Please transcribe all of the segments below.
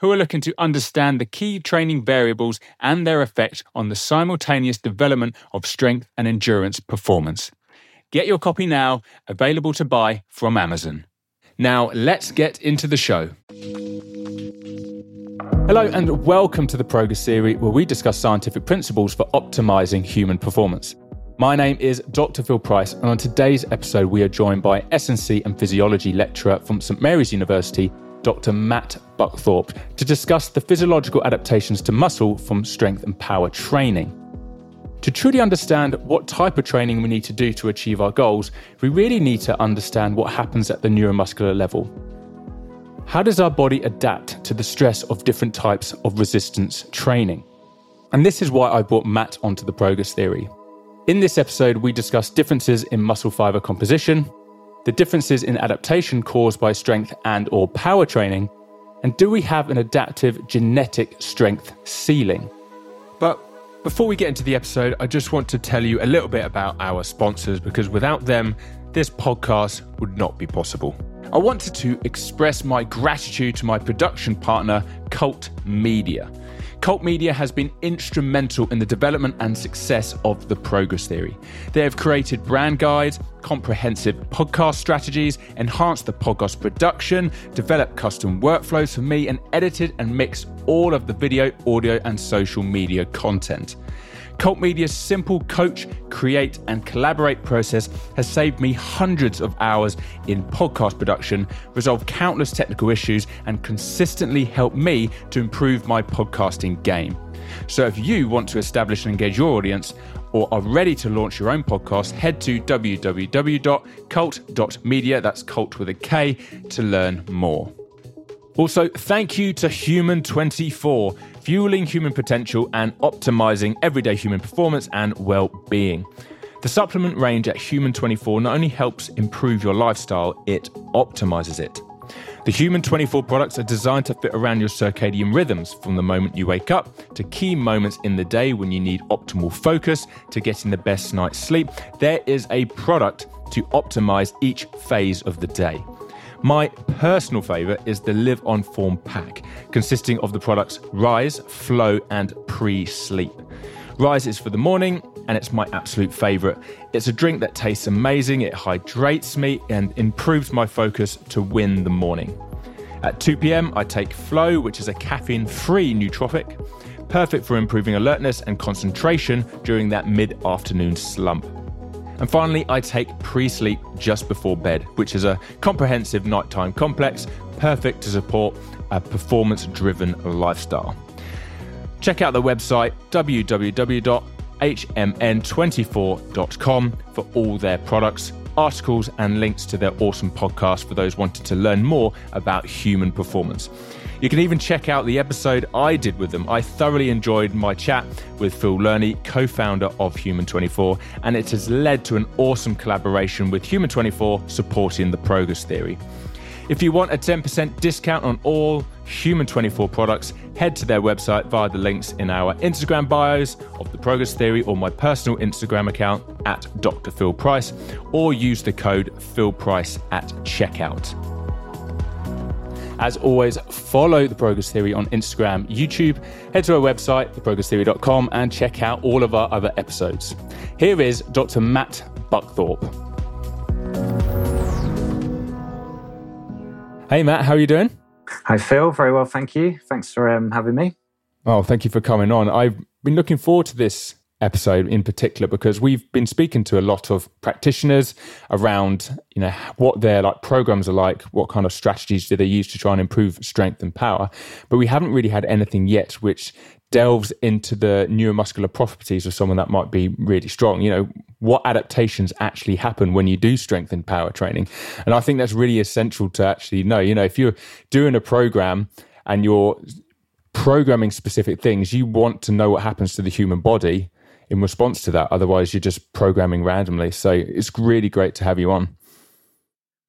who are looking to understand the key training variables and their effect on the simultaneous development of strength and endurance performance. Get your copy now, available to buy from Amazon. Now, let's get into the show. Hello, and welcome to the Progress Theory, where we discuss scientific principles for optimizing human performance. My name is Dr. Phil Price, and on today's episode, we are joined by S&C and Physiology lecturer from St Mary's University, Dr. Matt Buckthorpe, to discuss the physiological adaptations to muscle from strength and power training. To truly understand what type of training we need to do to achieve our goals, we really need to understand what happens at the neuromuscular level. How does our body adapt to the stress of different types of resistance training? And this is why I brought Matt onto the progress theory. In this episode, we discuss differences in muscle fiber composition, the differences in adaptation caused by strength and or power training, and do we have an adaptive genetic strength ceiling? But before we get into the episode, I just want to tell you a little bit about our sponsors because without them, this podcast would not be possible. I wanted to express my gratitude to my production partner, KULT Media. KULT Media has been instrumental in the development and success of the progress theory. They have created brand guides, comprehensive podcast strategies, enhanced the podcast production, developed custom workflows for me, and edited and mixed all of the video, audio, and social media content. KULT Media's simple coach, create, and collaborate process has saved me hundreds of hours in podcast production, resolved countless technical issues, and consistently helped me to improve my podcasting game. So if you want to establish and engage your audience, or are ready to launch your own podcast, head to www.kult.media, that's cult with a K, to learn more. Also, thank you to Human24, fueling human potential and optimizing everyday human performance and well being. The supplement range at Human24 not only helps improve your lifestyle, it optimizes it. The Human 24 products are designed to fit around your circadian rhythms from the moment you wake up to key moments in the day when you need optimal focus to getting the best night's sleep. There is a product to optimize each phase of the day. My personal favourite is the Live on Form pack, consisting of the products Rise, Flow, and Pre Sleep. Rise is for the morning, and it's my absolute favourite. It's a drink that tastes amazing, it hydrates me, and improves my focus to win the morning. At 2 pm, I take Flow, which is a caffeine free nootropic, perfect for improving alertness and concentration during that mid afternoon slump. And finally, I take pre sleep just before bed, which is a comprehensive nighttime complex perfect to support a performance driven lifestyle. Check out the website www.hmn24.com for all their products, articles, and links to their awesome podcast for those wanting to learn more about human performance. You can even check out the episode I did with them. I thoroughly enjoyed my chat with Phil Learney, co founder of Human 24, and it has led to an awesome collaboration with Human 24 supporting the progress theory. If you want a 10% discount on all Human 24 products, head to their website via the links in our Instagram bios of the Progress Theory or my personal Instagram account at Dr. Phil Price, or use the code PhilPrice at checkout. As always, follow The Progress Theory on Instagram, YouTube, head to our website, theprogresstheory.com, and check out all of our other episodes. Here is Dr. Matt Buckthorpe. Hey, Matt, how are you doing? Hi, Phil. Very well, thank you. Thanks for um, having me. Oh, thank you for coming on. I've been looking forward to this episode in particular because we've been speaking to a lot of practitioners around you know what their like programs are like what kind of strategies do they use to try and improve strength and power. But we haven't really had anything yet which delves into the neuromuscular properties of someone that might be really strong. You know what adaptations actually happen when you do strength and power training? And i think that's really essential to actually know. You know if you're doing a program and you're programming specific things, you want to know what happens to the human body in response to that. Otherwise, you're just programming randomly. So it's really great to have you on.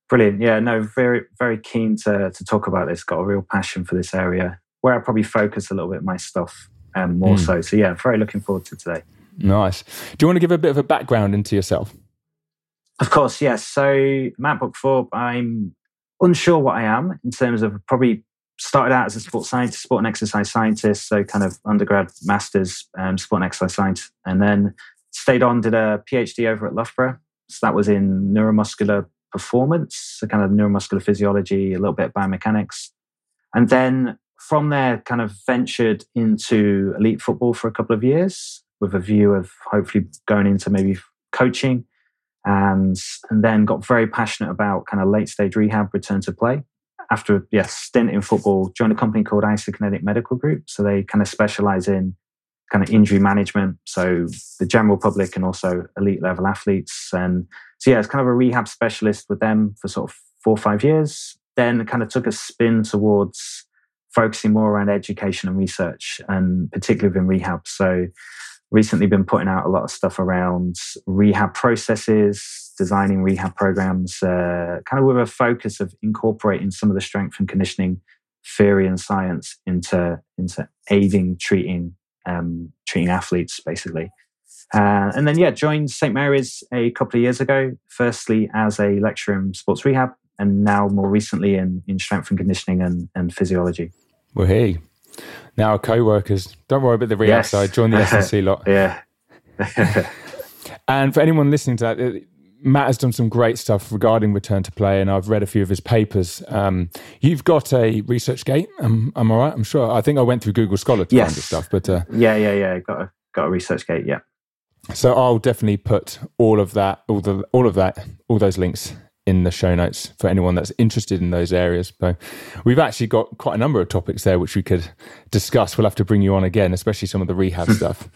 Brilliant. Yeah, no, very, very keen to, to talk about this. Got a real passion for this area where I probably focus a little bit my stuff um, more mm. so. So, yeah, very looking forward to today. Nice. Do you want to give a bit of a background into yourself? Of course, yes. So, Matt Buckthorpe, I'm unsure what I am in terms of probably started out as a sports scientist, sport and exercise scientist, so kind of undergrad, masters, um, sport and exercise science, and then stayed on, did a PhD over at Loughborough. So that was in neuromuscular performance, so kind of neuromuscular physiology, a little bit biomechanics, and then from there, kind of ventured into elite football for a couple of years with a view of hopefully going into maybe coaching. And and then got very passionate about kind of late stage rehab return to play after yeah, stint in football, joined a company called Isokinetic Medical Group. So they kind of specialize in kind of injury management. So the general public and also elite level athletes. And so yeah, it's kind of a rehab specialist with them for sort of four or five years. Then kind of took a spin towards focusing more around education and research and particularly within rehab. So recently been putting out a lot of stuff around rehab processes, designing rehab programs, uh, kind of with a focus of incorporating some of the strength and conditioning theory and science into into aiding treating um, treating athletes, basically. Uh, and then, yeah, joined St Mary's a couple of years ago. Firstly, as a lecturer in sports rehab, and now more recently in in strength and conditioning and, and physiology. Well, hey, now co-workers. Don't worry about the rehab yes. side. Join the S&C lot. yeah. and for anyone listening to that, uh, Matt has done some great stuff regarding return to play, and I've read a few of his papers. Um, you've got a ResearchGate. Um, I'm all right. I'm sure. I think I went through Google Scholar to yes. find this stuff, but uh, yeah, yeah, yeah. Got a got a ResearchGate. Yeah. So I'll definitely put all of that, all the, all of that, all those links in the show notes for anyone that's interested in those areas. So we've actually got quite a number of topics there which we could discuss. We'll have to bring you on again, especially some of the rehab stuff.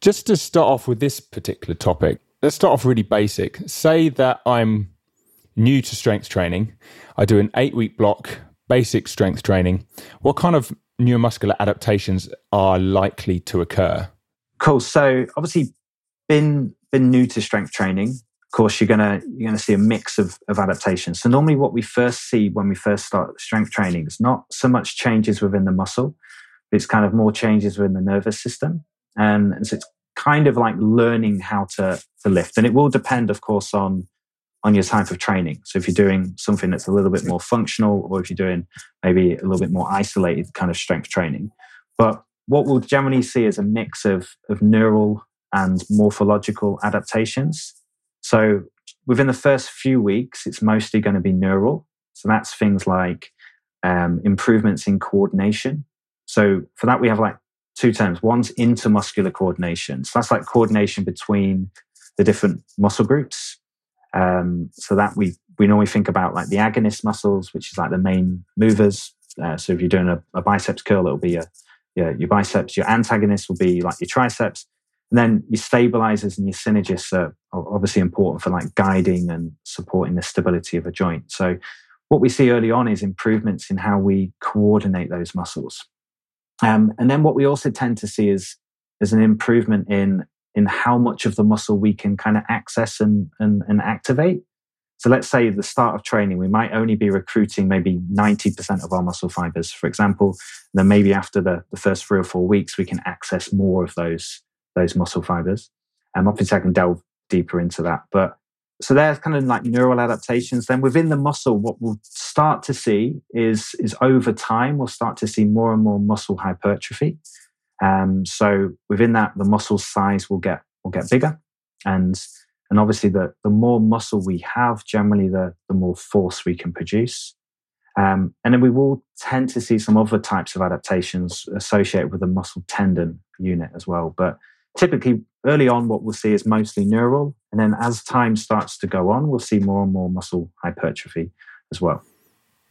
Just to start off with this particular topic, let's start off really basic. Say that I'm new to strength training. I do an eight week block, basic strength training. What kind of neuromuscular adaptations are likely to occur? Cool. So obviously been been new to strength training of course, you're gonna you're gonna see a mix of, of adaptations. So normally, what we first see when we first start strength training is not so much changes within the muscle, it's kind of more changes within the nervous system, and, and so it's kind of like learning how to to lift. And it will depend, of course, on on your type of training. So if you're doing something that's a little bit more functional, or if you're doing maybe a little bit more isolated kind of strength training, but what we'll generally see is a mix of of neural and morphological adaptations so within the first few weeks, it's mostly going to be neural. So that's things like um, improvements in coordination. So for that, we have like two terms. One's intermuscular coordination. So that's like coordination between the different muscle groups. Um, so that we we normally think about like the agonist muscles, which is like the main movers. Uh, so if you're doing a, a biceps curl, it'll be a, your, your biceps. Your antagonist will be like your triceps. And then your stabilizers and your synergists are obviously important for like guiding and supporting the stability of a joint. So what we see early on is improvements in how we coordinate those muscles. Um, and then what we also tend to see is is an improvement in in how much of the muscle we can kind of access and, and, and activate. So let's say at the start of training, we might only be recruiting maybe 90% of our muscle fibers, for example. And then maybe after the, the first three or four weeks, we can access more of those those muscle fibers. And um, obviously, I can delve deeper into that. But so there's kind of like neural adaptations. Then within the muscle, what we'll start to see is is over time we'll start to see more and more muscle hypertrophy. Um, so within that, the muscle size will get will get bigger, and and obviously the the more muscle we have, generally the the more force we can produce. Um, and then we will tend to see some other types of adaptations associated with the muscle tendon unit as well. But typically early on what we'll see is mostly neural and then as time starts to go on we'll see more and more muscle hypertrophy as well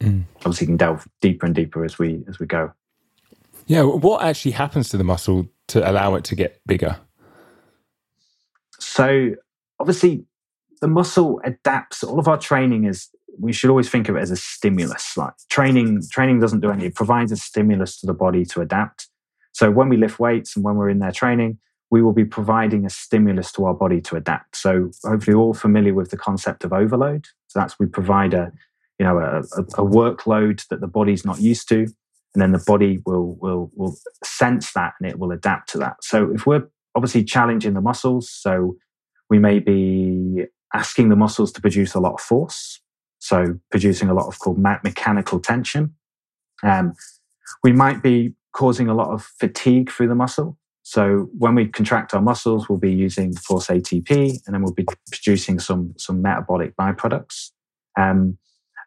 mm. obviously you can delve deeper and deeper as we as we go yeah what actually happens to the muscle to allow it to get bigger so obviously the muscle adapts all of our training is we should always think of it as a stimulus. Like training, training doesn't do anything. It provides a stimulus to the body to adapt. So when we lift weights and when we're in there training, we will be providing a stimulus to our body to adapt. So hopefully all familiar with the concept of overload. So that's we provide a you know a, a, workload that the body's not used to, and then the body will will will sense that and it will adapt to that. So if we're obviously challenging the muscles, so we may be asking the muscles to produce a lot of force, so producing a lot of called mechanical tension. Um, we might be causing a lot of fatigue through the muscle. So when we contract our muscles, we'll be using force ATP, and then we'll be producing some some metabolic byproducts, um,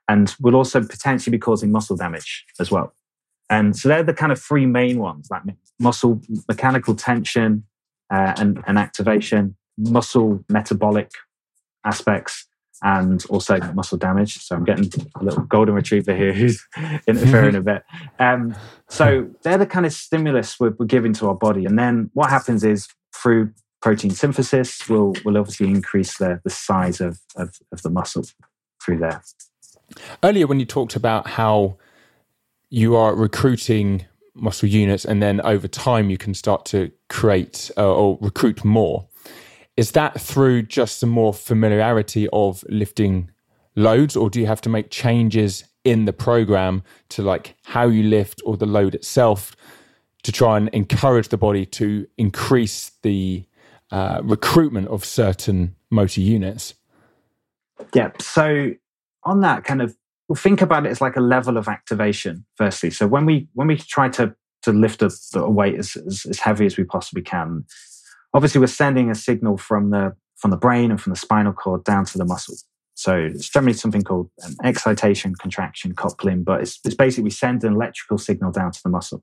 and we'll also potentially be causing muscle damage as well. And so they're the kind of three main ones: like muscle mechanical tension uh, and, and activation, muscle metabolic aspects, and also muscle damage. So I'm getting a little golden retriever here who's interfering a bit. Um, so they're the kind of stimulus we're, we're, giving to our body. And then what happens is through protein synthesis, we'll, we'll obviously increase the, the size of, of, of the muscle through there. Earlier, when you talked about how you are recruiting muscle units and then over time you can start to create uh, or recruit more is that through just some more familiarity of lifting loads, or do you have to make changes in the program to like how you lift or the load itself to try and encourage the body to increase the uh, recruitment of certain motor units? Yeah. So on that kind of, we'll think about it as like a level of activation. Firstly, so when we when we try to to lift a, a weight as, as, as heavy as we possibly can, obviously we're sending a signal from the from the brain and from the spinal cord down to the muscle. So it's generally something called um, excitation, contraction, coupling, but it's, it's basically we send an electrical signal down to the muscle.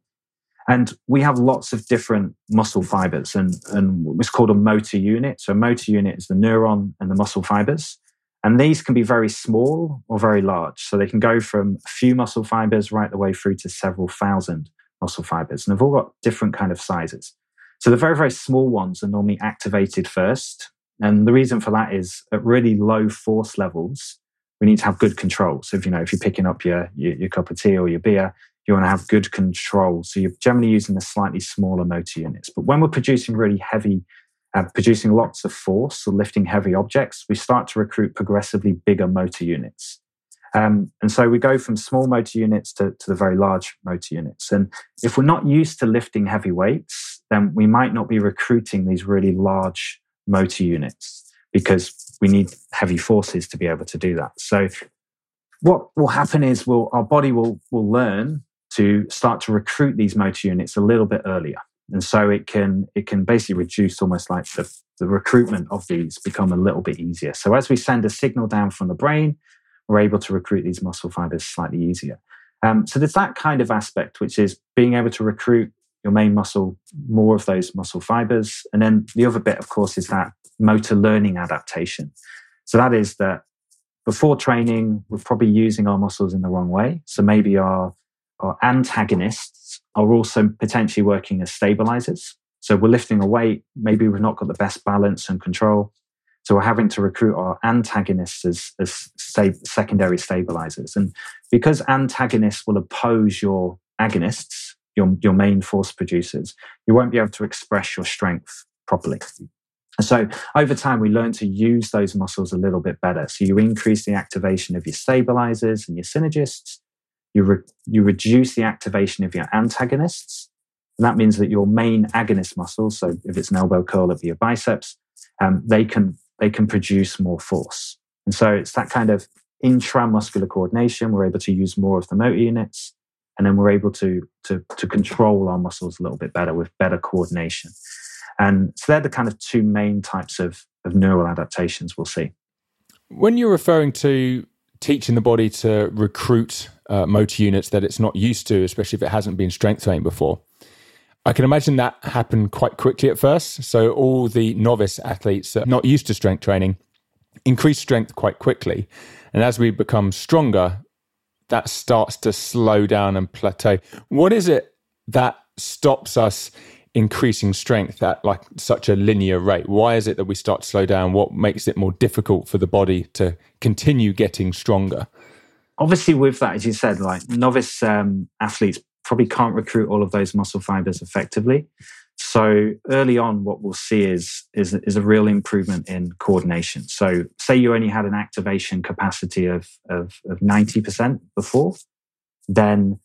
And we have lots of different muscle fibers, and, and it's called a motor unit. So, a motor unit is the neuron and the muscle fibers. And these can be very small or very large. So, they can go from a few muscle fibers right the way through to several thousand muscle fibers. And they've all got different kind of sizes. So the very, very small ones are normally activated first. And the reason for that is at really low force levels, we need to have good control. So if you know, if you're picking up your, your, your cup of tea or your beer, you want to have good control. So you're generally using the slightly smaller motor units. But when we're producing really heavy, uh, producing lots of force or lifting heavy objects, we start to recruit progressively bigger motor units. Um, and so we go from small motor units to, to the very large motor units. And if we're not used to lifting heavy weights, then we might not be recruiting these really large motor units because we need heavy forces to be able to do that. So what will happen is we'll, our body will, will learn to start to recruit these motor units a little bit earlier. And so it can it can basically reduce almost like the, the recruitment of these become a little bit easier. So as we send a signal down from the brain, we're able to recruit these muscle fibers slightly easier. Um, so there's that kind of aspect, which is being able to recruit your main muscle more of those muscle fibers. And then the other bit, of course, is that motor learning adaptation. So that is that before training, we're probably using our muscles in the wrong way. So maybe our, our antagonists are also potentially working as stabilizers. So we're lifting a weight, maybe we've not got the best balance and control. So we're having to recruit our antagonists as, as secondary stabilizers. And because antagonists will oppose your agonists, your, your main force producers, you won't be able to express your strength properly. So over time, we learn to use those muscles a little bit better. So you increase the activation of your stabilizers and your synergists. You, re- you reduce the activation of your antagonists. And that means that your main agonist muscles, so if it's an elbow curl, it'll be your biceps, um, they can they can produce more force. And so it's that kind of intramuscular coordination. We're able to use more of the motor units, and then we're able to, to, to control our muscles a little bit better with better coordination. And so they're the kind of two main types of, of neural adaptations we'll see. When you're referring to teaching the body to recruit uh, motor units that it's not used to, especially if it hasn't been strength trained before, I can imagine that happened quite quickly at first. So all the novice athletes that are not used to strength training increase strength quite quickly. And as we become stronger, that starts to slow down and plateau. What is it that stops us increasing strength at like such a linear rate? Why is it that we start to slow down? What makes it more difficult for the body to continue getting stronger? Obviously, with that, as you said, like novice um, athletes probably can't recruit all of those muscle fibers effectively. So early on, what we'll see is, is, is a real improvement in coordination. So say you only had an activation capacity of, of, of 90% before, then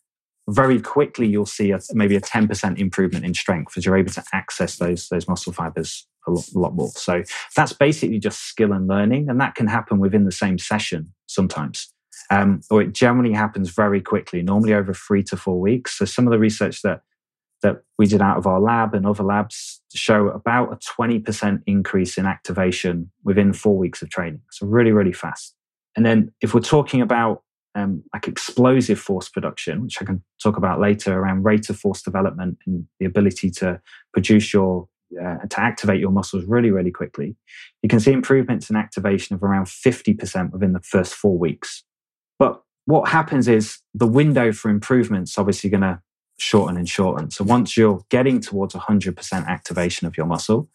very quickly you'll see a, maybe a 10% improvement in strength as you're able to access those, those muscle fibers a lot, a lot more. So that's basically just skill and learning. And that can happen within the same session sometimes. Um, or it generally happens very quickly, normally over three to four weeks. So some of the research that that we did out of our lab and other labs show about a 20% increase in activation within four weeks of training. So really, really fast. And then if we're talking about um, like explosive force production, which I can talk about later around rate of force development and the ability to produce your uh, to activate your muscles really, really quickly, you can see improvements in activation of around 50% within the first four weeks. But what happens is the window for improvements obviously going to shorten and shorten. So once you're getting towards 100% activation of your muscle,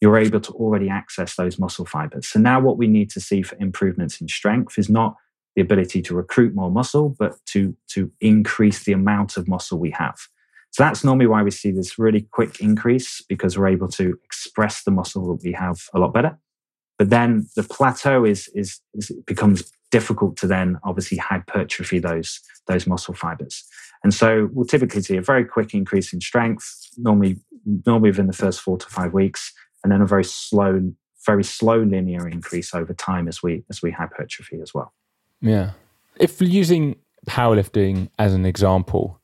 you're able to already access those muscle fibers. So now what we need to see for improvements in strength is not the ability to recruit more muscle, but to, to increase the amount of muscle we have. So that's normally why we see this really quick increase because we're able to express the muscle that we have a lot better. But then the plateau is, is, is becomes difficult to then obviously hypertrophy those, those muscle fibers. And so we'll typically see a very quick increase in strength, normally, normally within the first four to five weeks, and then a very slow, very slow linear increase over time as we as we hypertrophy as well. Yeah. If using powerlifting as an example,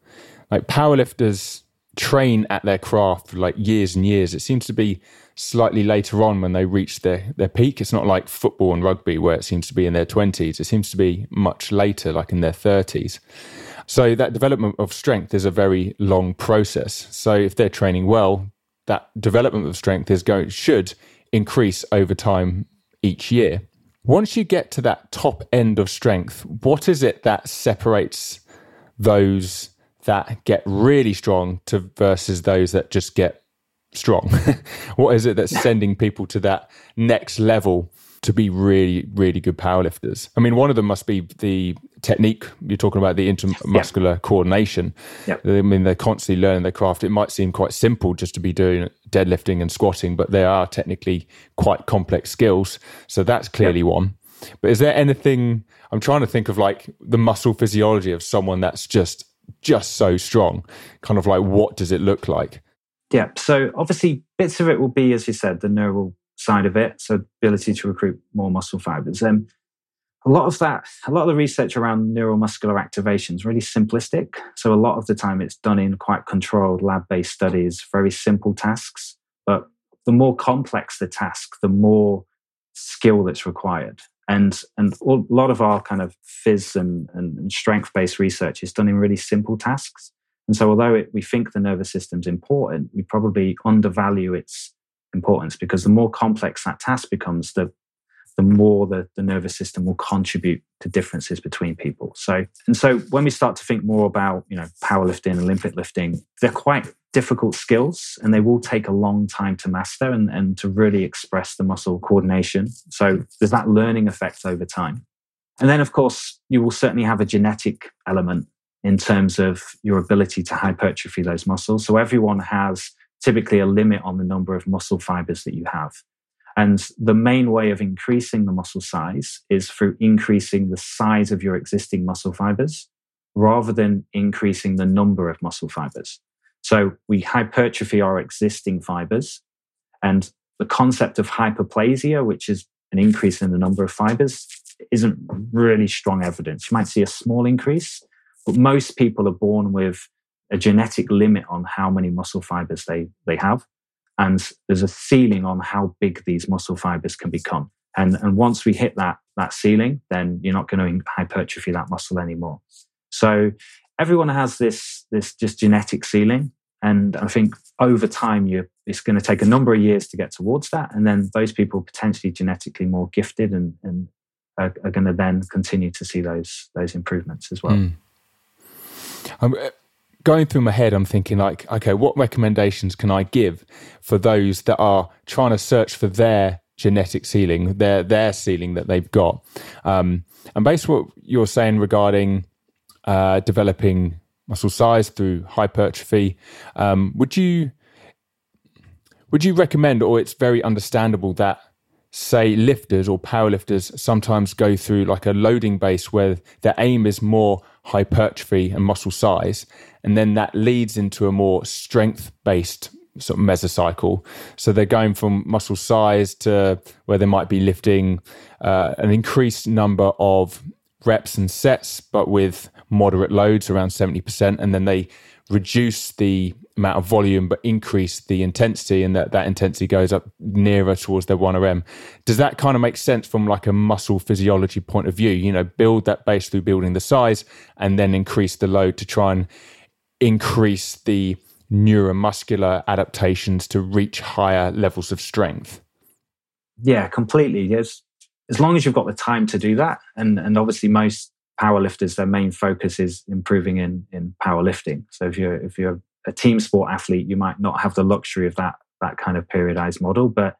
like powerlifters train at their craft for like years and years. It seems to be slightly later on when they reach their, their peak. It's not like football and rugby where it seems to be in their 20s. It seems to be much later, like in their 30s. So that development of strength is a very long process. So if they're training well, that development of strength is going should increase over time each year. Once you get to that top end of strength, what is it that separates those that get really strong to versus those that just get strong? what is it that's sending people to that next level to be really, really good powerlifters? I mean, one of them must be the technique. You're talking about the intermuscular yeah. coordination. Yeah. I mean, they're constantly learning their craft. It might seem quite simple just to be doing deadlifting and squatting, but they are technically quite complex skills. So that's clearly yeah. one. But is there anything I'm trying to think of like the muscle physiology of someone that's just just so strong? Kind of like what does it look like? Yeah. So obviously bits of it will be, as you said, the neural side of it, so ability to recruit more muscle fibers. Um, a lot of that, a lot of the research around neuromuscular activation is really simplistic. So a lot of the time it's done in quite controlled lab-based studies, very simple tasks. But the more complex the task, the more skill that's required. And and a lot of our kind of phys and, and strength-based research is done in really simple tasks. And so although it, we think the nervous system's important, we probably undervalue its importance because the more complex that task becomes, the the more the, the nervous system will contribute to differences between people. So and so when we start to think more about you know powerlifting, and Olympic lifting, they're quite difficult skills and they will take a long time to master and, and to really express the muscle coordination. So there's that learning effect over time. And then of course you will certainly have a genetic element in terms of your ability to hypertrophy those muscles. So everyone has typically a limit on the number of muscle fibers that you have. And the main way of increasing the muscle size is through increasing the size of your existing muscle fibers rather than increasing the number of muscle fibers. So we hypertrophy our existing fibers. And the concept of hyperplasia, which is an increase in the number of fibers, isn't really strong evidence. You might see a small increase, but most people are born with a genetic limit on how many muscle fibers they, they have. And there's a ceiling on how big these muscle fibers can become. And, and once we hit that, that ceiling, then you're not going to hypertrophy that muscle anymore. So everyone has this, this just genetic ceiling. And I think over time, you it's going to take a number of years to get towards that. And then those people potentially genetically more gifted and, and are, are going to then continue to see those, those improvements as well. Mm. Going through my head, I'm thinking like, okay, what recommendations can I give for those that are trying to search for their genetic ceiling, their their ceiling that they've got? Um, and based what you're saying regarding uh, developing muscle size through hypertrophy, um, would you would you recommend, or it's very understandable that say lifters or powerlifters sometimes go through like a loading base where their aim is more hypertrophy and muscle size and then that leads into a more strength based sort of mesocycle. So they're going from muscle size to where they might be lifting uh, an increased number of reps and sets but with moderate loads around 70% and then they reduce the amount of volume but increase the intensity and that that intensity goes up nearer towards their 1rm does that kind of make sense from like a muscle physiology point of view? You know build that base through building the size and then increase the load to try and increase the neuromuscular adaptations to reach higher levels of strength. Yeah completely. Yes. As long as you've got the time to do that and and obviously most powerlifters their main focus is improving in in powerlifting. So if you're if you're a team sport athlete, you might not have the luxury of that that kind of periodized model. But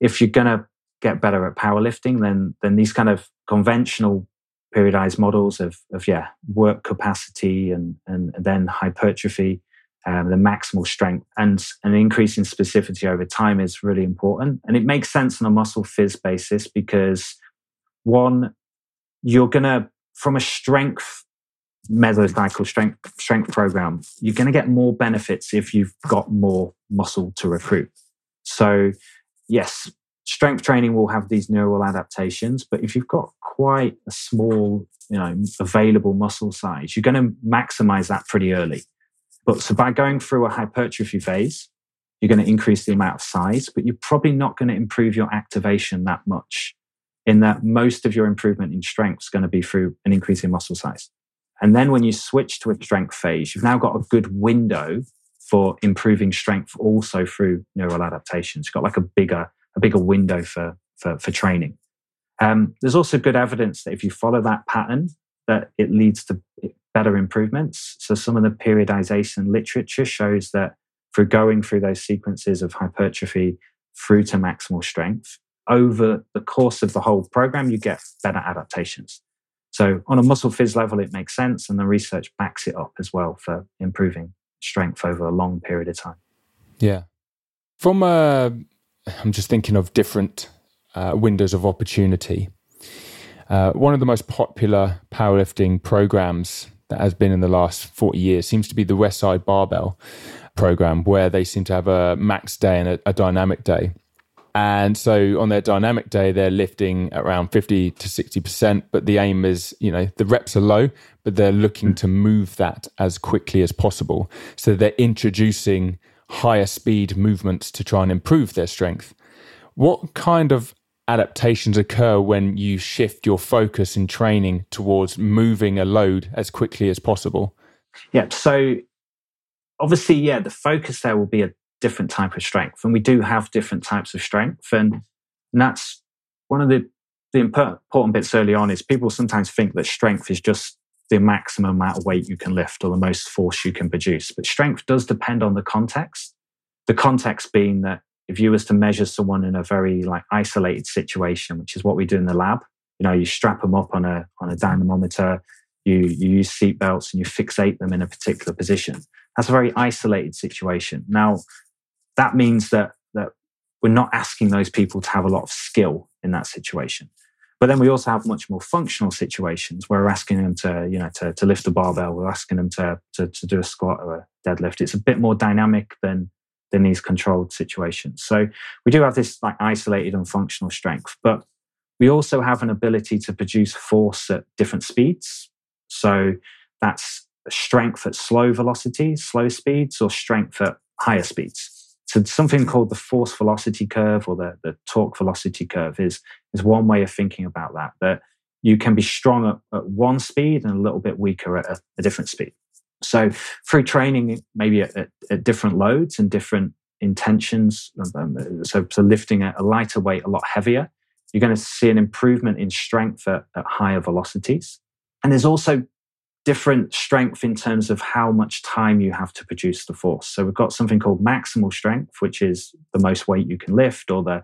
if you're going to get better at powerlifting, then then these kind of conventional periodized models of of yeah work capacity and and, then hypertrophy, um, the maximal strength and an increase in specificity over time is really important. And it makes sense on a muscle phys basis because one, you're gonna from a strength mesocycle strength strength program, you're going to get more benefits if you've got more muscle to recruit. So, yes, strength training will have these neural adaptations, but if you've got quite a small, you know, available muscle size, you're going to maximize that pretty early. But so by going through a hypertrophy phase, you're going to increase the amount of size, but you're probably not going to improve your activation that much. In that most of your improvement in strength is going to be through an increase in muscle size. And then when you switch to a strength phase, you've now got a good window for improving strength also through neural adaptations. You've got like a bigger, a bigger window for, for, for training. Um, there's also good evidence that if you follow that pattern, that it leads to better improvements. So some of the periodization literature shows that through going through those sequences of hypertrophy through to maximal strength, over the course of the whole program, you get better adaptations. So, on a muscle phys level, it makes sense, and the research backs it up as well for improving strength over a long period of time. Yeah. From, uh, I'm just thinking of different uh, windows of opportunity. Uh, one of the most popular powerlifting programs that has been in the last 40 years seems to be the Westside Barbell program, where they seem to have a max day and a, a dynamic day. And so on their dynamic day, they're lifting around 50 to 60%, but the aim is, you know, the reps are low, but they're looking mm. to move that as quickly as possible. So they're introducing higher speed movements to try and improve their strength. What kind of adaptations occur when you shift your focus in training towards moving a load as quickly as possible? Yeah. So obviously, yeah, the focus there will be a different type of strength. And we do have different types of strength. And, and that's one of the, the important bits early on is people sometimes think that strength is just the maximum amount of weight you can lift or the most force you can produce. But strength does depend on the context. The context being that if you was to measure someone in a very like isolated situation, which is what we do in the lab, you know, you strap them up on a on a dynamometer, you you use seat belts and you fixate them in a particular position. That's a very isolated situation. Now, that means that that we're not asking those people to have a lot of skill in that situation. But then we also have much more functional situations where we're asking them to, you know, to, to lift a barbell, we're asking them to, to, to do a squat or a deadlift. It's a bit more dynamic than than these controlled situations. So we do have this like isolated and functional strength, but we also have an ability to produce force at different speeds. So that's strength at slow velocities, slow speeds, or strength at higher speeds. So something called the force velocity curve or the, the torque velocity curve is, is one way of thinking about that, that you can be strong at, at one speed and a little bit weaker at a, a different speed. So through training, maybe at, at, at, different loads and different intentions, um, um, so, so lifting a, a lighter weight a lot heavier, you're going to see an improvement in strength at, at higher velocities. And there's also different strength in terms of how much time you have to produce the force. So we've got something called maximal strength, which is the most weight you can lift or the,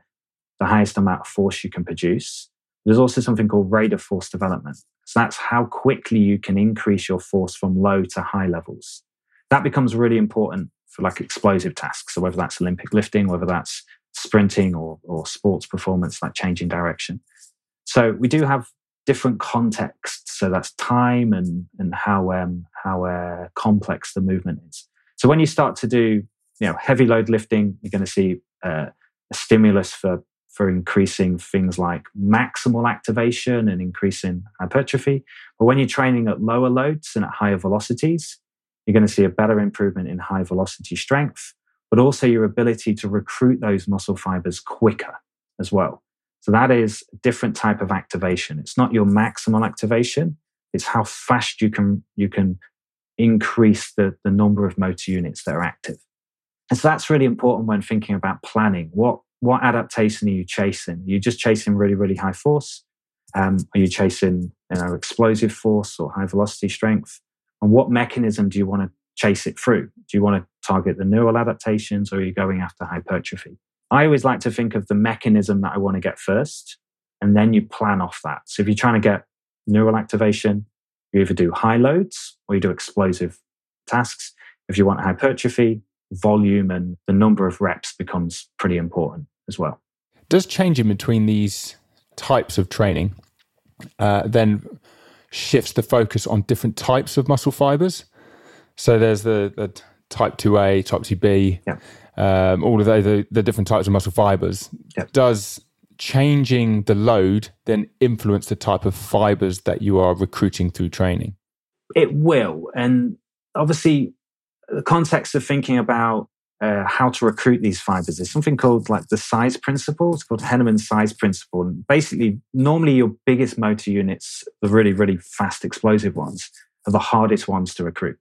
the highest amount of force you can produce. There's also something called rate of force development. So that's how quickly you can increase your force from low to high levels. That becomes really important for like explosive tasks. So whether that's Olympic lifting, whether that's sprinting or, or sports performance, like changing direction. So we do have different contexts. So that's time and and how um, how uh, complex the movement is. So when you start to do you know heavy load lifting, you're going to see uh, a stimulus for for increasing things like maximal activation and increasing hypertrophy. But when you're training at lower loads and at higher velocities, you're going to see a better improvement in high velocity strength, but also your ability to recruit those muscle fibers quicker as well. So that is a different type of activation. It's not your maximal activation. It's how fast you can, you can increase the, the number of motor units that are active. And so that's really important when thinking about planning. What what adaptation are you chasing? Are you just chasing really, really high force? Um, are you chasing you know, explosive force or high velocity strength? And what mechanism do you want to chase it through? Do you want to target the neural adaptations or are you going after hypertrophy? I always like to think of the mechanism that I want to get first, and then you plan off that. So if you're trying to get neural activation, you either do high loads or you do explosive tasks. If you want hypertrophy, volume and the number of reps becomes pretty important as well. Does changing between these types of training uh, then shifts the focus on different types of muscle fibers? So there's the, the type 2A, type 2B, yeah. Um, all of the, the, the, different types of muscle fibers. Yeah. Does changing the load then influence the type of fibers that you are recruiting through training? It will. And obviously, the context of thinking about uh, how to recruit these fibers is something called like the size principle. It's called Henneman's size principle. And basically, normally your biggest motor units, the really, really fast explosive ones, are the hardest ones to recruit.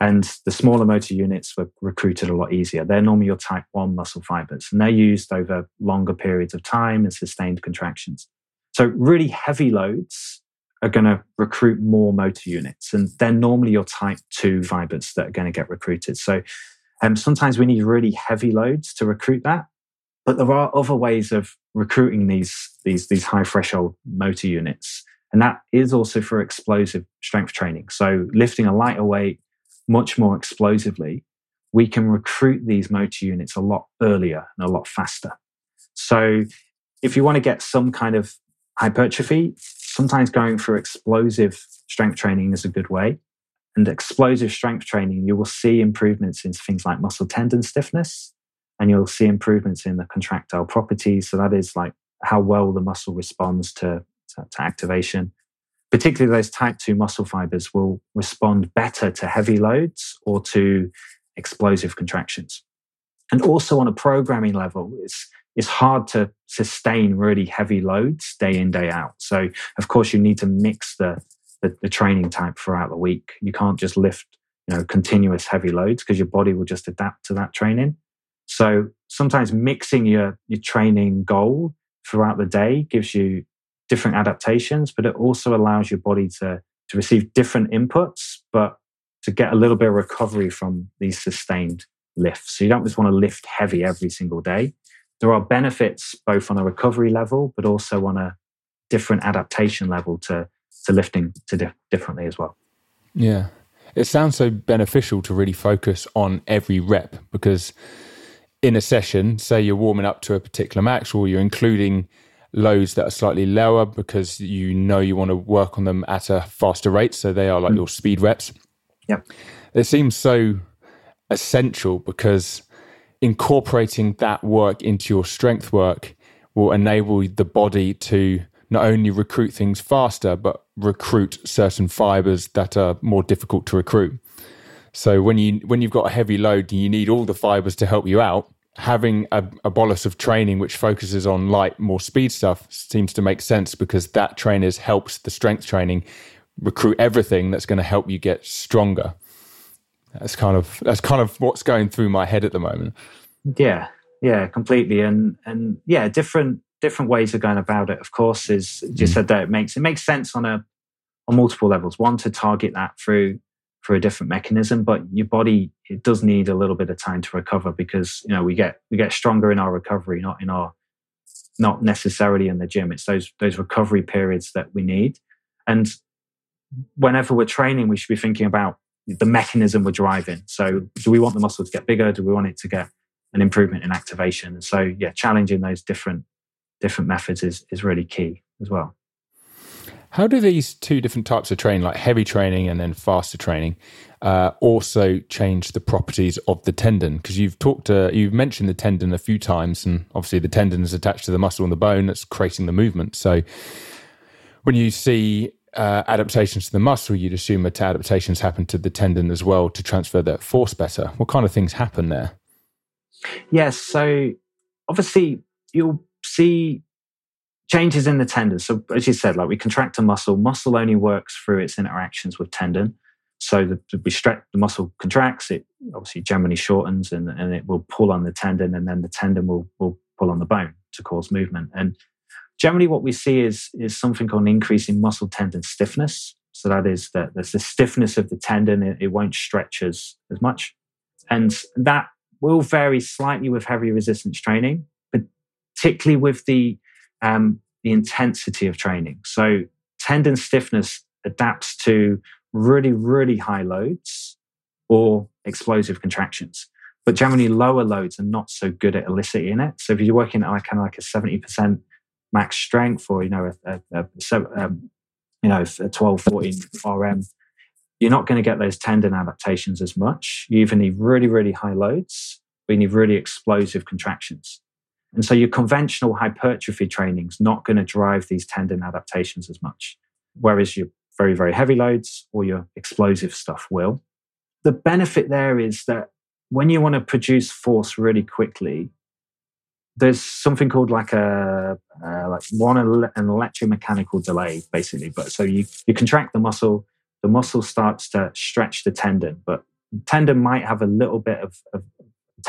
And the smaller motor units were recruited a lot easier. They're normally your type 1 muscle fibers, and they're used over longer periods of time and sustained contractions. So, really heavy loads are going to recruit more motor units. And they're normally your type 2 fibers that are going to get recruited. So um, sometimes we need really heavy loads to recruit that. But there are other ways of recruiting these, these, these high threshold motor units. And that is also for explosive strength training. So lifting a lighter weight much more explosively, we can recruit these motor units a lot earlier and a lot faster. So if you want to get some kind of hypertrophy, sometimes going for explosive strength training is a good way. And explosive strength training, you will see improvements in things like muscle tendon stiffness, and you'll see improvements in the contractile properties. So that is like how well the muscle responds to, to, to activation. Particularly those type 2 muscle fibers will respond better to heavy loads or to explosive contractions. And also on a programming level, it's it's hard to sustain really heavy loads day in day out. So of course you need to mix the, the, the training type throughout the week. You can't just lift you know continuous heavy loads because your body will just adapt to that training. So sometimes mixing your your training goal throughout the day gives you different adaptations but it also allows your body to to receive different inputs but to get a little bit of recovery from these sustained lifts. So you don't just want to lift heavy every single day. There are benefits both on a recovery level, but also on a different adaptation level to to lifting to di- differently as well. Yeah, it sounds so beneficial to really focus on every rep because in a session, say you're warming up to a particular max, or you're including loads that are slightly lower because you know you want to work on them at a faster rate, so they are like mm. your speed reps. Yeah, it seems so essential because incorporating that work into your strength work will enable the body to not only recruit things faster, but recruit certain fibers that are more difficult to recruit. So when you when you've got a heavy load and you need all the fibers to help you out, having a, a bolus of training which focuses on light, more speed stuff seems to make sense because that trainers helps the strength training recruit everything that's going to help you get stronger. That's kind of that's kind of what's going through my head at the moment. Yeah, yeah, completely. And and yeah, different different ways of going about it. Of course, is you mm. said that it makes it makes sense on a on multiple levels. One to target that through for a different mechanism, but your body it does need a little bit of time to recover because you know we get we get stronger in our recovery, not in our not necessarily in the gym. It's those those recovery periods that we need. And whenever we're training, we should be thinking about the mechanism we're driving. So do we want the muscle to get bigger? Do we want it to get an improvement in activation? So yeah, challenging those different different methods is is really key as well. How do these two different types of training, like heavy training and then faster training, uh, also change the properties of the tendon? Because you've talked, uh, you've mentioned the tendon a few times, and obviously the tendon is attached to the muscle and the bone that's creating the movement. So when you see uh, adaptations to the muscle, you'd assume that adaptations happen to the tendon as well to transfer that force better. What kind of things happen there? Yes. So obviously, you'll see changes in the tendon. So as you said, like we contract a muscle, muscle only works through its interactions with tendon. So the, we stretch, the muscle contracts, it obviously generally shortens and, and it will pull on the tendon and then the tendon will, will pull on the bone to cause movement. And generally what we see is, is something called an increase in muscle tendon stiffness. So that is that there's the stiffness of the tendon, it, it won't stretch as, as much. And that will vary slightly with heavy resistance training, particularly with the um, the intensity of training. So tendon stiffness adapts to really, really high loads or explosive contractions. But generally, lower loads are not so good at eliciting it. So if you're working at like kind of like a 70% max strength or, you know, a, a, a um, you know, a 12, 14 RM, you're not going to get those tendon adaptations as much. You either need really, really high loads or you need really explosive contractions. And so your conventional hypertrophy training is not going to drive these tendon adaptations as much, whereas your very, very heavy loads or your explosive stuff will. The benefit there is that when you want to produce force really quickly, there's something called like a uh, like one an electromechanical delay, basically. But so you you contract the muscle, the muscle starts to stretch the tendon, but tendon might have a little bit of, of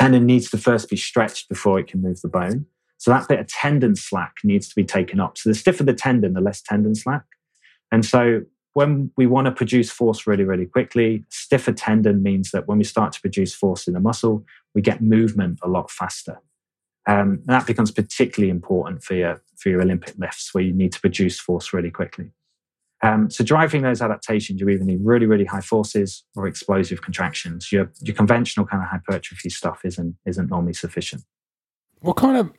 tendon needs to first be stretched before it can move the bone. So that bit of tendon slack needs to be taken up. So the stiffer the tendon, the less tendon slack. And so when we want to produce force really, really quickly, stiffer tendon means that when we start to produce force in the muscle, we get movement a lot faster. Um, and that becomes particularly important for your, for your Olympic lifts where you need to produce force really quickly. Um, so driving those adaptations, you either need really, really high forces or explosive contractions. Your, your conventional kind of hypertrophy stuff isn't, isn't normally sufficient. What kind of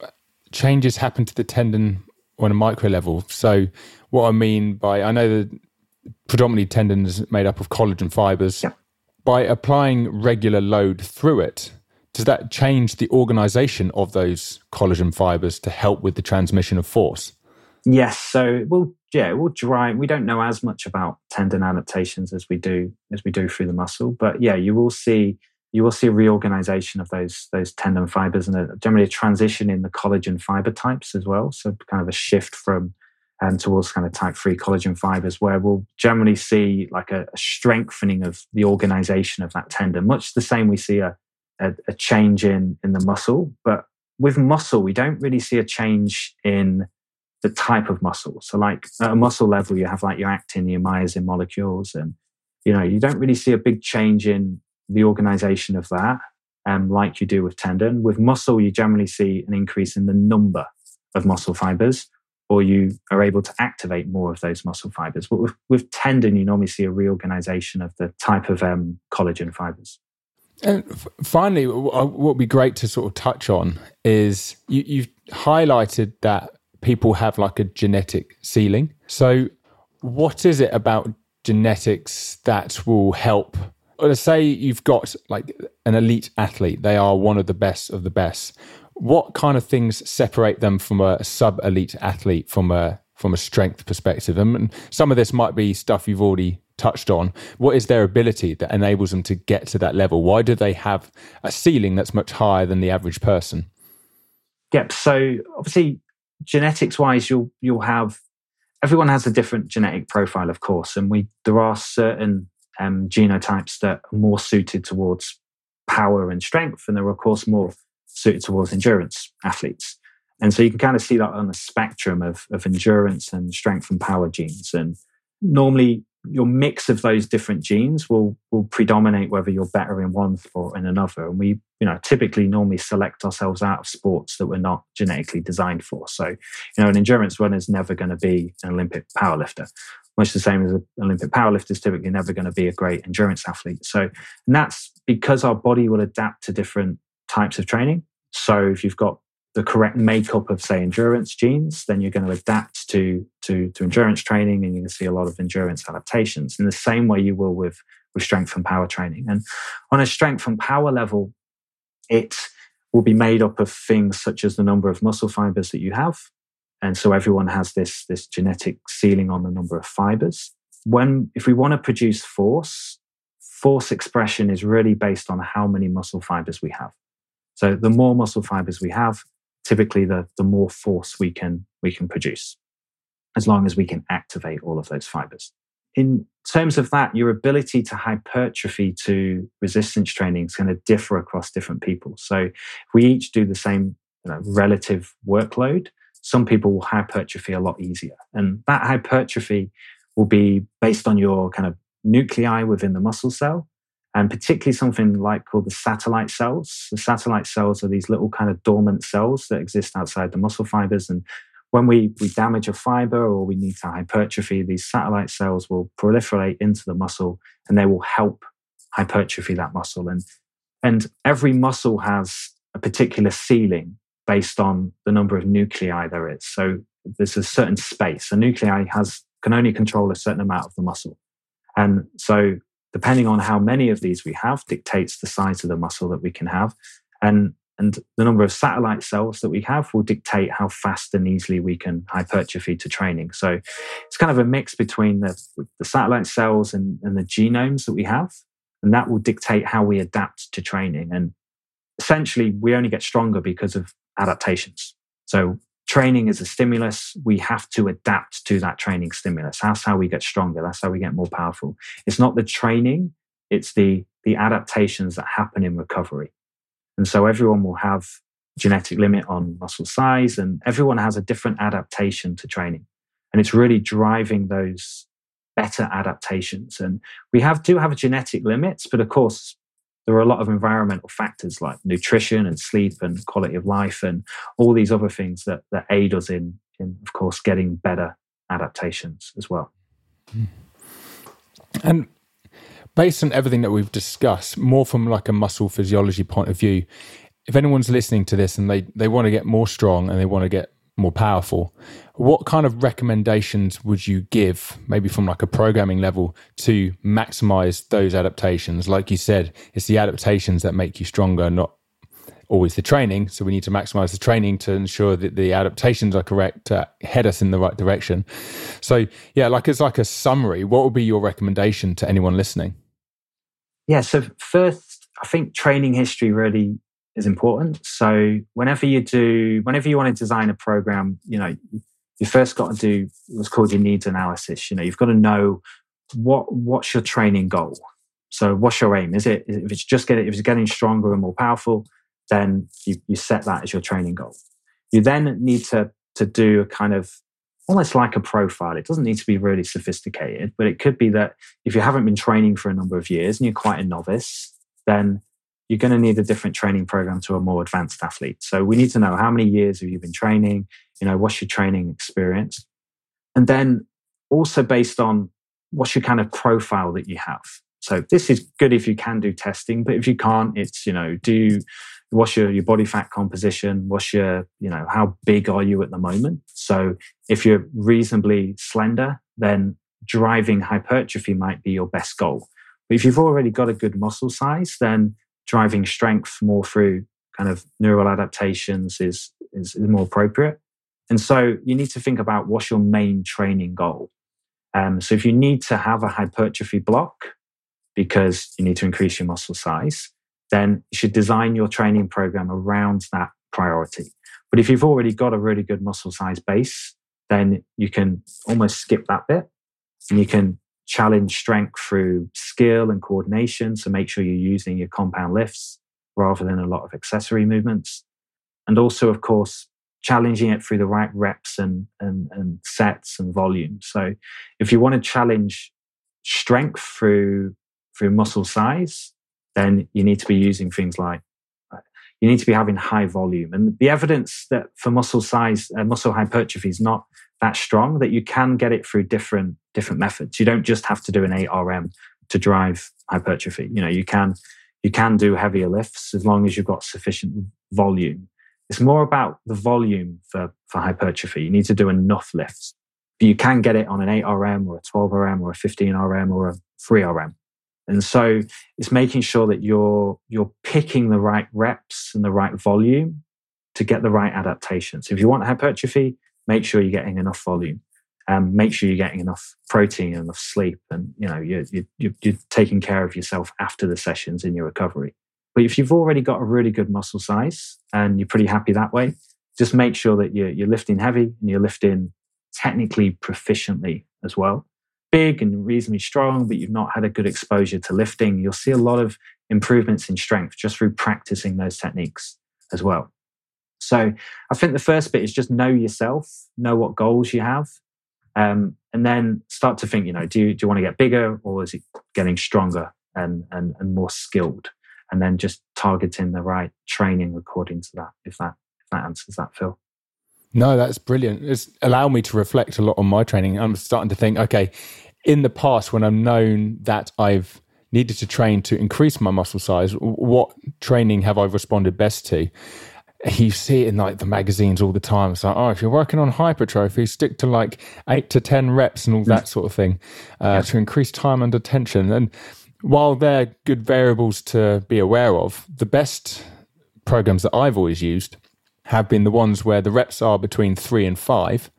changes happen to the tendon on a micro level? So what I mean by, I know that predominantly tendon is made up of collagen fibers. Yeah. By applying regular load through it, does that change the organization of those collagen fibers to help with the transmission of force? Yes. So we'll yeah, we'll drive. We don't know as much about tendon adaptations as we do as we do through the muscle, but yeah, you will see you will see a reorganization of those those tendon fibers and a, generally a transition in the collagen fiber types as well. So kind of a shift from and um, towards kind of type three collagen fibers, where we'll generally see like a, a strengthening of the organization of that tendon, much the same we see a, a, a change in in the muscle, but with muscle we don't really see a change in the type of muscle. So, like at a muscle level, you have like your actin, your myosin molecules, and you know you don't really see a big change in the organization of that, um, like you do with tendon. With muscle, you generally see an increase in the number of muscle fibers, or you are able to activate more of those muscle fibers. But with, with tendon, you normally see a reorganization of the type of um, collagen fibers. And finally, what would be great to sort of touch on is you, you've highlighted that people have like a genetic ceiling. So, what is it about genetics that will help? Let's say you've got like an elite athlete, they are one of the best of the best. What kind of things separate them from a sub elite athlete from a from a strength perspective? And some of this might be stuff you've already touched on. What is their ability that enables them to get to that level? Why do they have a ceiling that's much higher than the average person? Yep. So obviously, genetics wise, you'll you'll have everyone has a different genetic profile, of course, and we there are certain um, genotypes that are more suited towards power and strength, and there are of course more suited towards endurance athletes. And so you can kind of see that on the spectrum of, of endurance and strength and power genes. And normally your mix of those different genes will will predominate whether you're better in one or in another. And we, you know, typically normally select ourselves out of sports that we're not genetically designed for. So, you know, an endurance runner is never going to be an Olympic powerlifter. Much the same as an Olympic powerlifter is typically never going to be a great endurance athlete. So, and that's because our body will adapt to different types of training. So if you've got the correct makeup of say endurance genes then you're going to adapt to to to endurance training and you're going to see a lot of endurance adaptations in the same way you will with with strength and power training. And on a strength and power level it will be made up of things such as the number of muscle fibers that you have. And so everyone has this this genetic ceiling on the number of fibers. When if we want to produce force force expression is really based on how many muscle fibers we have. So the more muscle fibers we have typically the, the more force we can we can produce as long as we can activate all of those fibers. In terms of that your ability to hypertrophy to resistance training is going to differ across different people. So if we each do the same you know, relative workload some people will hypertrophy a lot easier. And that hypertrophy will be based on your kind of nuclei within the muscle cell and particularly something like called the satellite cells. The satellite cells are these little kind of dormant cells that exist outside the muscle fibers. And when we, we damage a fiber or we need to hypertrophy, these satellite cells will proliferate into the muscle and they will help hypertrophy that muscle. And, and every muscle has a particular ceiling based on the number of nuclei there is. So there's a certain space. A nuclei has can only control a certain amount of the muscle. And so depending on how many of these we have dictates the size of the muscle that we can have. And and the number of satellite cells that we have will dictate how fast and easily we can hypertrophy to training. So it's kind of a mix between the, the satellite cells and, and the genomes that we have and that will dictate how we adapt to training. And essentially we only get stronger because of adaptations. So training is a stimulus. We have to adapt to that training stimulus. That's how we get stronger. That's how we get more powerful. It's not the training, it's the, the adaptations that happen in recovery. And so everyone will have genetic limit on muscle size and everyone has a different adaptation to training. And it's really driving those better adaptations. And we have do have genetic limits, but of course, there are a lot of environmental factors like nutrition and sleep and quality of life and all these other things that, that aid us in, in, of course, getting better adaptations as well. Hmm. And based on everything that we've discussed, more from like a muscle physiology point of view, if anyone's listening to this and they, they want to get more strong and they want to get more powerful. What kind of recommendations would you give, maybe from like a programming level, to maximize those adaptations? Like you said, it's the adaptations that make you stronger, not always the training. So we need to maximize the training to ensure that the adaptations are correct to head us in the right direction. So yeah, like it's like a summary. What would be your recommendation to anyone listening? Yeah. So first, I think training history really is important. So whenever you do, whenever you want to design a program, you know, you first got to do what's called your needs analysis. You know, you've got to know what what's your training goal. So what's your aim? Is it if it's just getting if it's getting stronger and more powerful, then you, you set that as your training goal. You then need to to do a kind of almost like a profile. It doesn't need to be really sophisticated, but it could be that if you haven't been training for a number of years and you're quite a novice, then you're going to need a different training program to a more advanced athlete. So we need to know how many years have you been training? You know, what's your training experience? And then also based on what's your kind of profile that you have. So this is good if you can do testing, but if you can't, it's, you know, do what's your, your body fat composition? What's your, you know, how big are you at the moment? So if you're reasonably slender, then driving hypertrophy might be your best goal. But if you've already got a good muscle size, then driving strength more through kind of neural adaptations is, is, is more appropriate. And so you need to think about what's your main training goal. Um, so if you need to have a hypertrophy block because you need to increase your muscle size, then you should design your training program around that priority. But if you've already got a really good muscle size base, then you can almost skip that bit and you can challenge strength through skill and coordination. So make sure you're using your compound lifts rather than a lot of accessory movements. And also, of course, challenging it through the right reps and, and, and sets and volume. So if you want to challenge strength through through muscle size, then you need to be using things like you need to be having high volume. And the evidence that for muscle size, uh, muscle hypertrophy is not that strong that you can get it through different different methods. You don't just have to do an 8RM to drive hypertrophy. You know, you can you can do heavier lifts as long as you've got sufficient volume. It's more about the volume for, for hypertrophy. You need to do enough lifts. You can get it on an 8RM or a 12RM or a 15RM or a 3RM. And so it's making sure that you're you're picking the right reps and the right volume to get the right adaptations. If you want hypertrophy, make sure you're getting enough volume. Um, make sure you're getting enough protein and enough sleep, and you know you're, you're, you're taking care of yourself after the sessions in your recovery. But if you've already got a really good muscle size and you're pretty happy that way, just make sure that you're, you're lifting heavy and you're lifting technically proficiently as well big and reasonably strong, but you've not had a good exposure to lifting, you'll see a lot of improvements in strength just through practicing those techniques as well. So I think the first bit is just know yourself, know what goals you have, um, and then start to think, you know, do you, do you want to get bigger or is it getting stronger and, and, and more skilled? And then just targeting the right training according to that, if that, if that answers that, Phil. No, that's brilliant. It's allowed me to reflect a lot on my training. I'm starting to think, okay, in the past when I've known that I've needed to train to increase my muscle size, what training have I responded best to? You see it in like the magazines all the time. It's like, oh, if you're working on hypertrophy, stick to like eight to 10 reps and all that sort of thing uh, yeah. to increase time under tension. And while they're good variables to be aware of, the best programs that I've always used have been the ones where the reps are between three and five.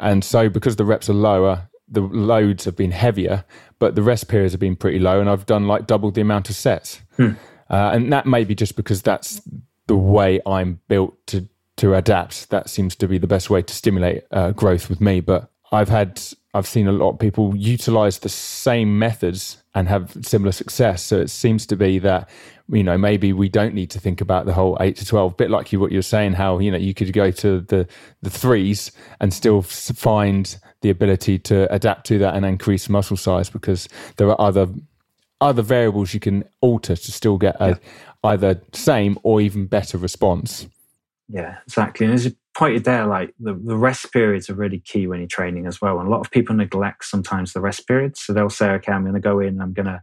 And so, because the reps are lower, the loads have been heavier, but the rest periods have been pretty low. And I've done like double the amount of sets. Hmm. Uh, and that may be just because that's the way I'm built to, to adapt. That seems to be the best way to stimulate uh, growth with me. But I've had, I've seen a lot of people utilize the same methods and have similar success. So it seems to be that you know maybe we don't need to think about the whole 8 to 12 bit like you what you're saying how you know you could go to the the threes and still find the ability to adapt to that and increase muscle size because there are other other variables you can alter to still get a yeah. either same or even better response. Yeah exactly. And as you pointed there like the, the rest periods are really key when you're training as well. And a lot of people neglect sometimes the rest periods. So they'll say okay i'm going to go in i'm going to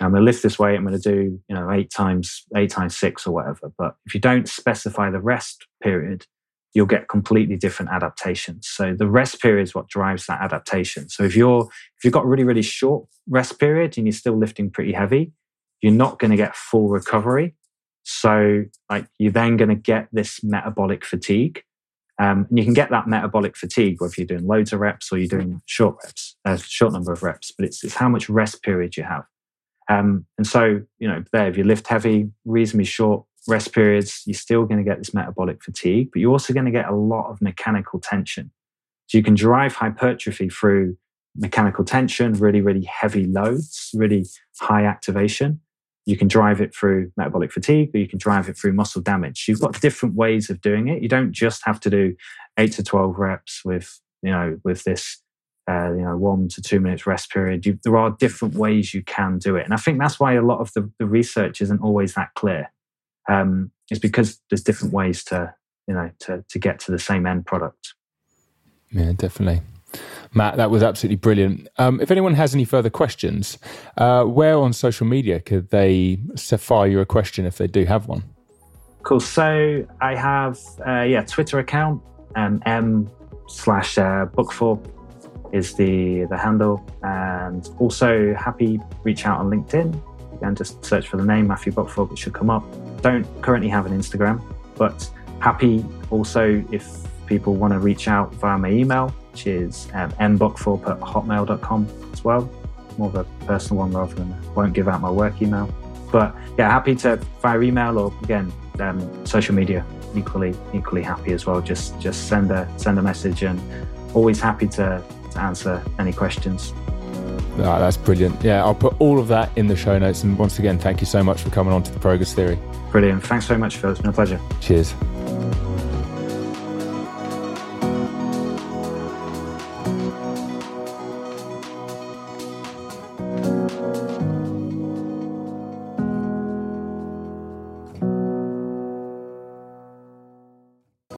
I'm going to lift this weight. I'm going to do, you know, eight times, eight times six or whatever. But if you don't specify the rest period, you'll get completely different adaptations. So the rest period is what drives that adaptation. So if you're, if you've got really, really short rest period and you're still lifting pretty heavy, you're not going to get full recovery. So like you're then going to get this metabolic fatigue. Um, and you can get that metabolic fatigue whether you're doing loads of reps or you're doing short reps, a uh, short number of reps, but it's, it's how much rest period you have. Um, and so, you know, there, if you lift heavy, reasonably short rest periods, you're still going to get this metabolic fatigue, but you're also going to get a lot of mechanical tension. So you can drive hypertrophy through mechanical tension, really, really heavy loads, really high activation. You can drive it through metabolic fatigue, or you can drive it through muscle damage. You've got different ways of doing it. You don't just have to do eight to 12 reps with, you know, with this uh, you know, one to two minutes rest period. You, there are different ways you can do it, and I think that's why a lot of the, the research isn't always that clear. Um, it's because there's different ways to, you know, to to get to the same end product. Yeah, definitely. Matt, that was absolutely brilliant. Um, if anyone has any further questions, uh, where on social media could they fire you a question if they do have one? Cool. So I have, uh, yeah, Twitter account, um, m slash uh, Buckthorpe is the, the handle. And also happy reach out on LinkedIn. Again, just search for the name Matthew Buckthorpe, it should come up. Don't currently have an Instagram, but happy also if people want to reach out via my email, which is um, at hotmail.com as well. More of a personal one rather than won't give out my work email. But yeah, happy to via email or again, um, social media equally equally happy as well. Just just send a send a message and always happy to to answer any questions. That's brilliant. Yeah, I'll put all of that in the show notes. And once again, thank you so much for coming on to the Progress Theory. Brilliant. Thanks very much, Phil. It's been a pleasure. Cheers.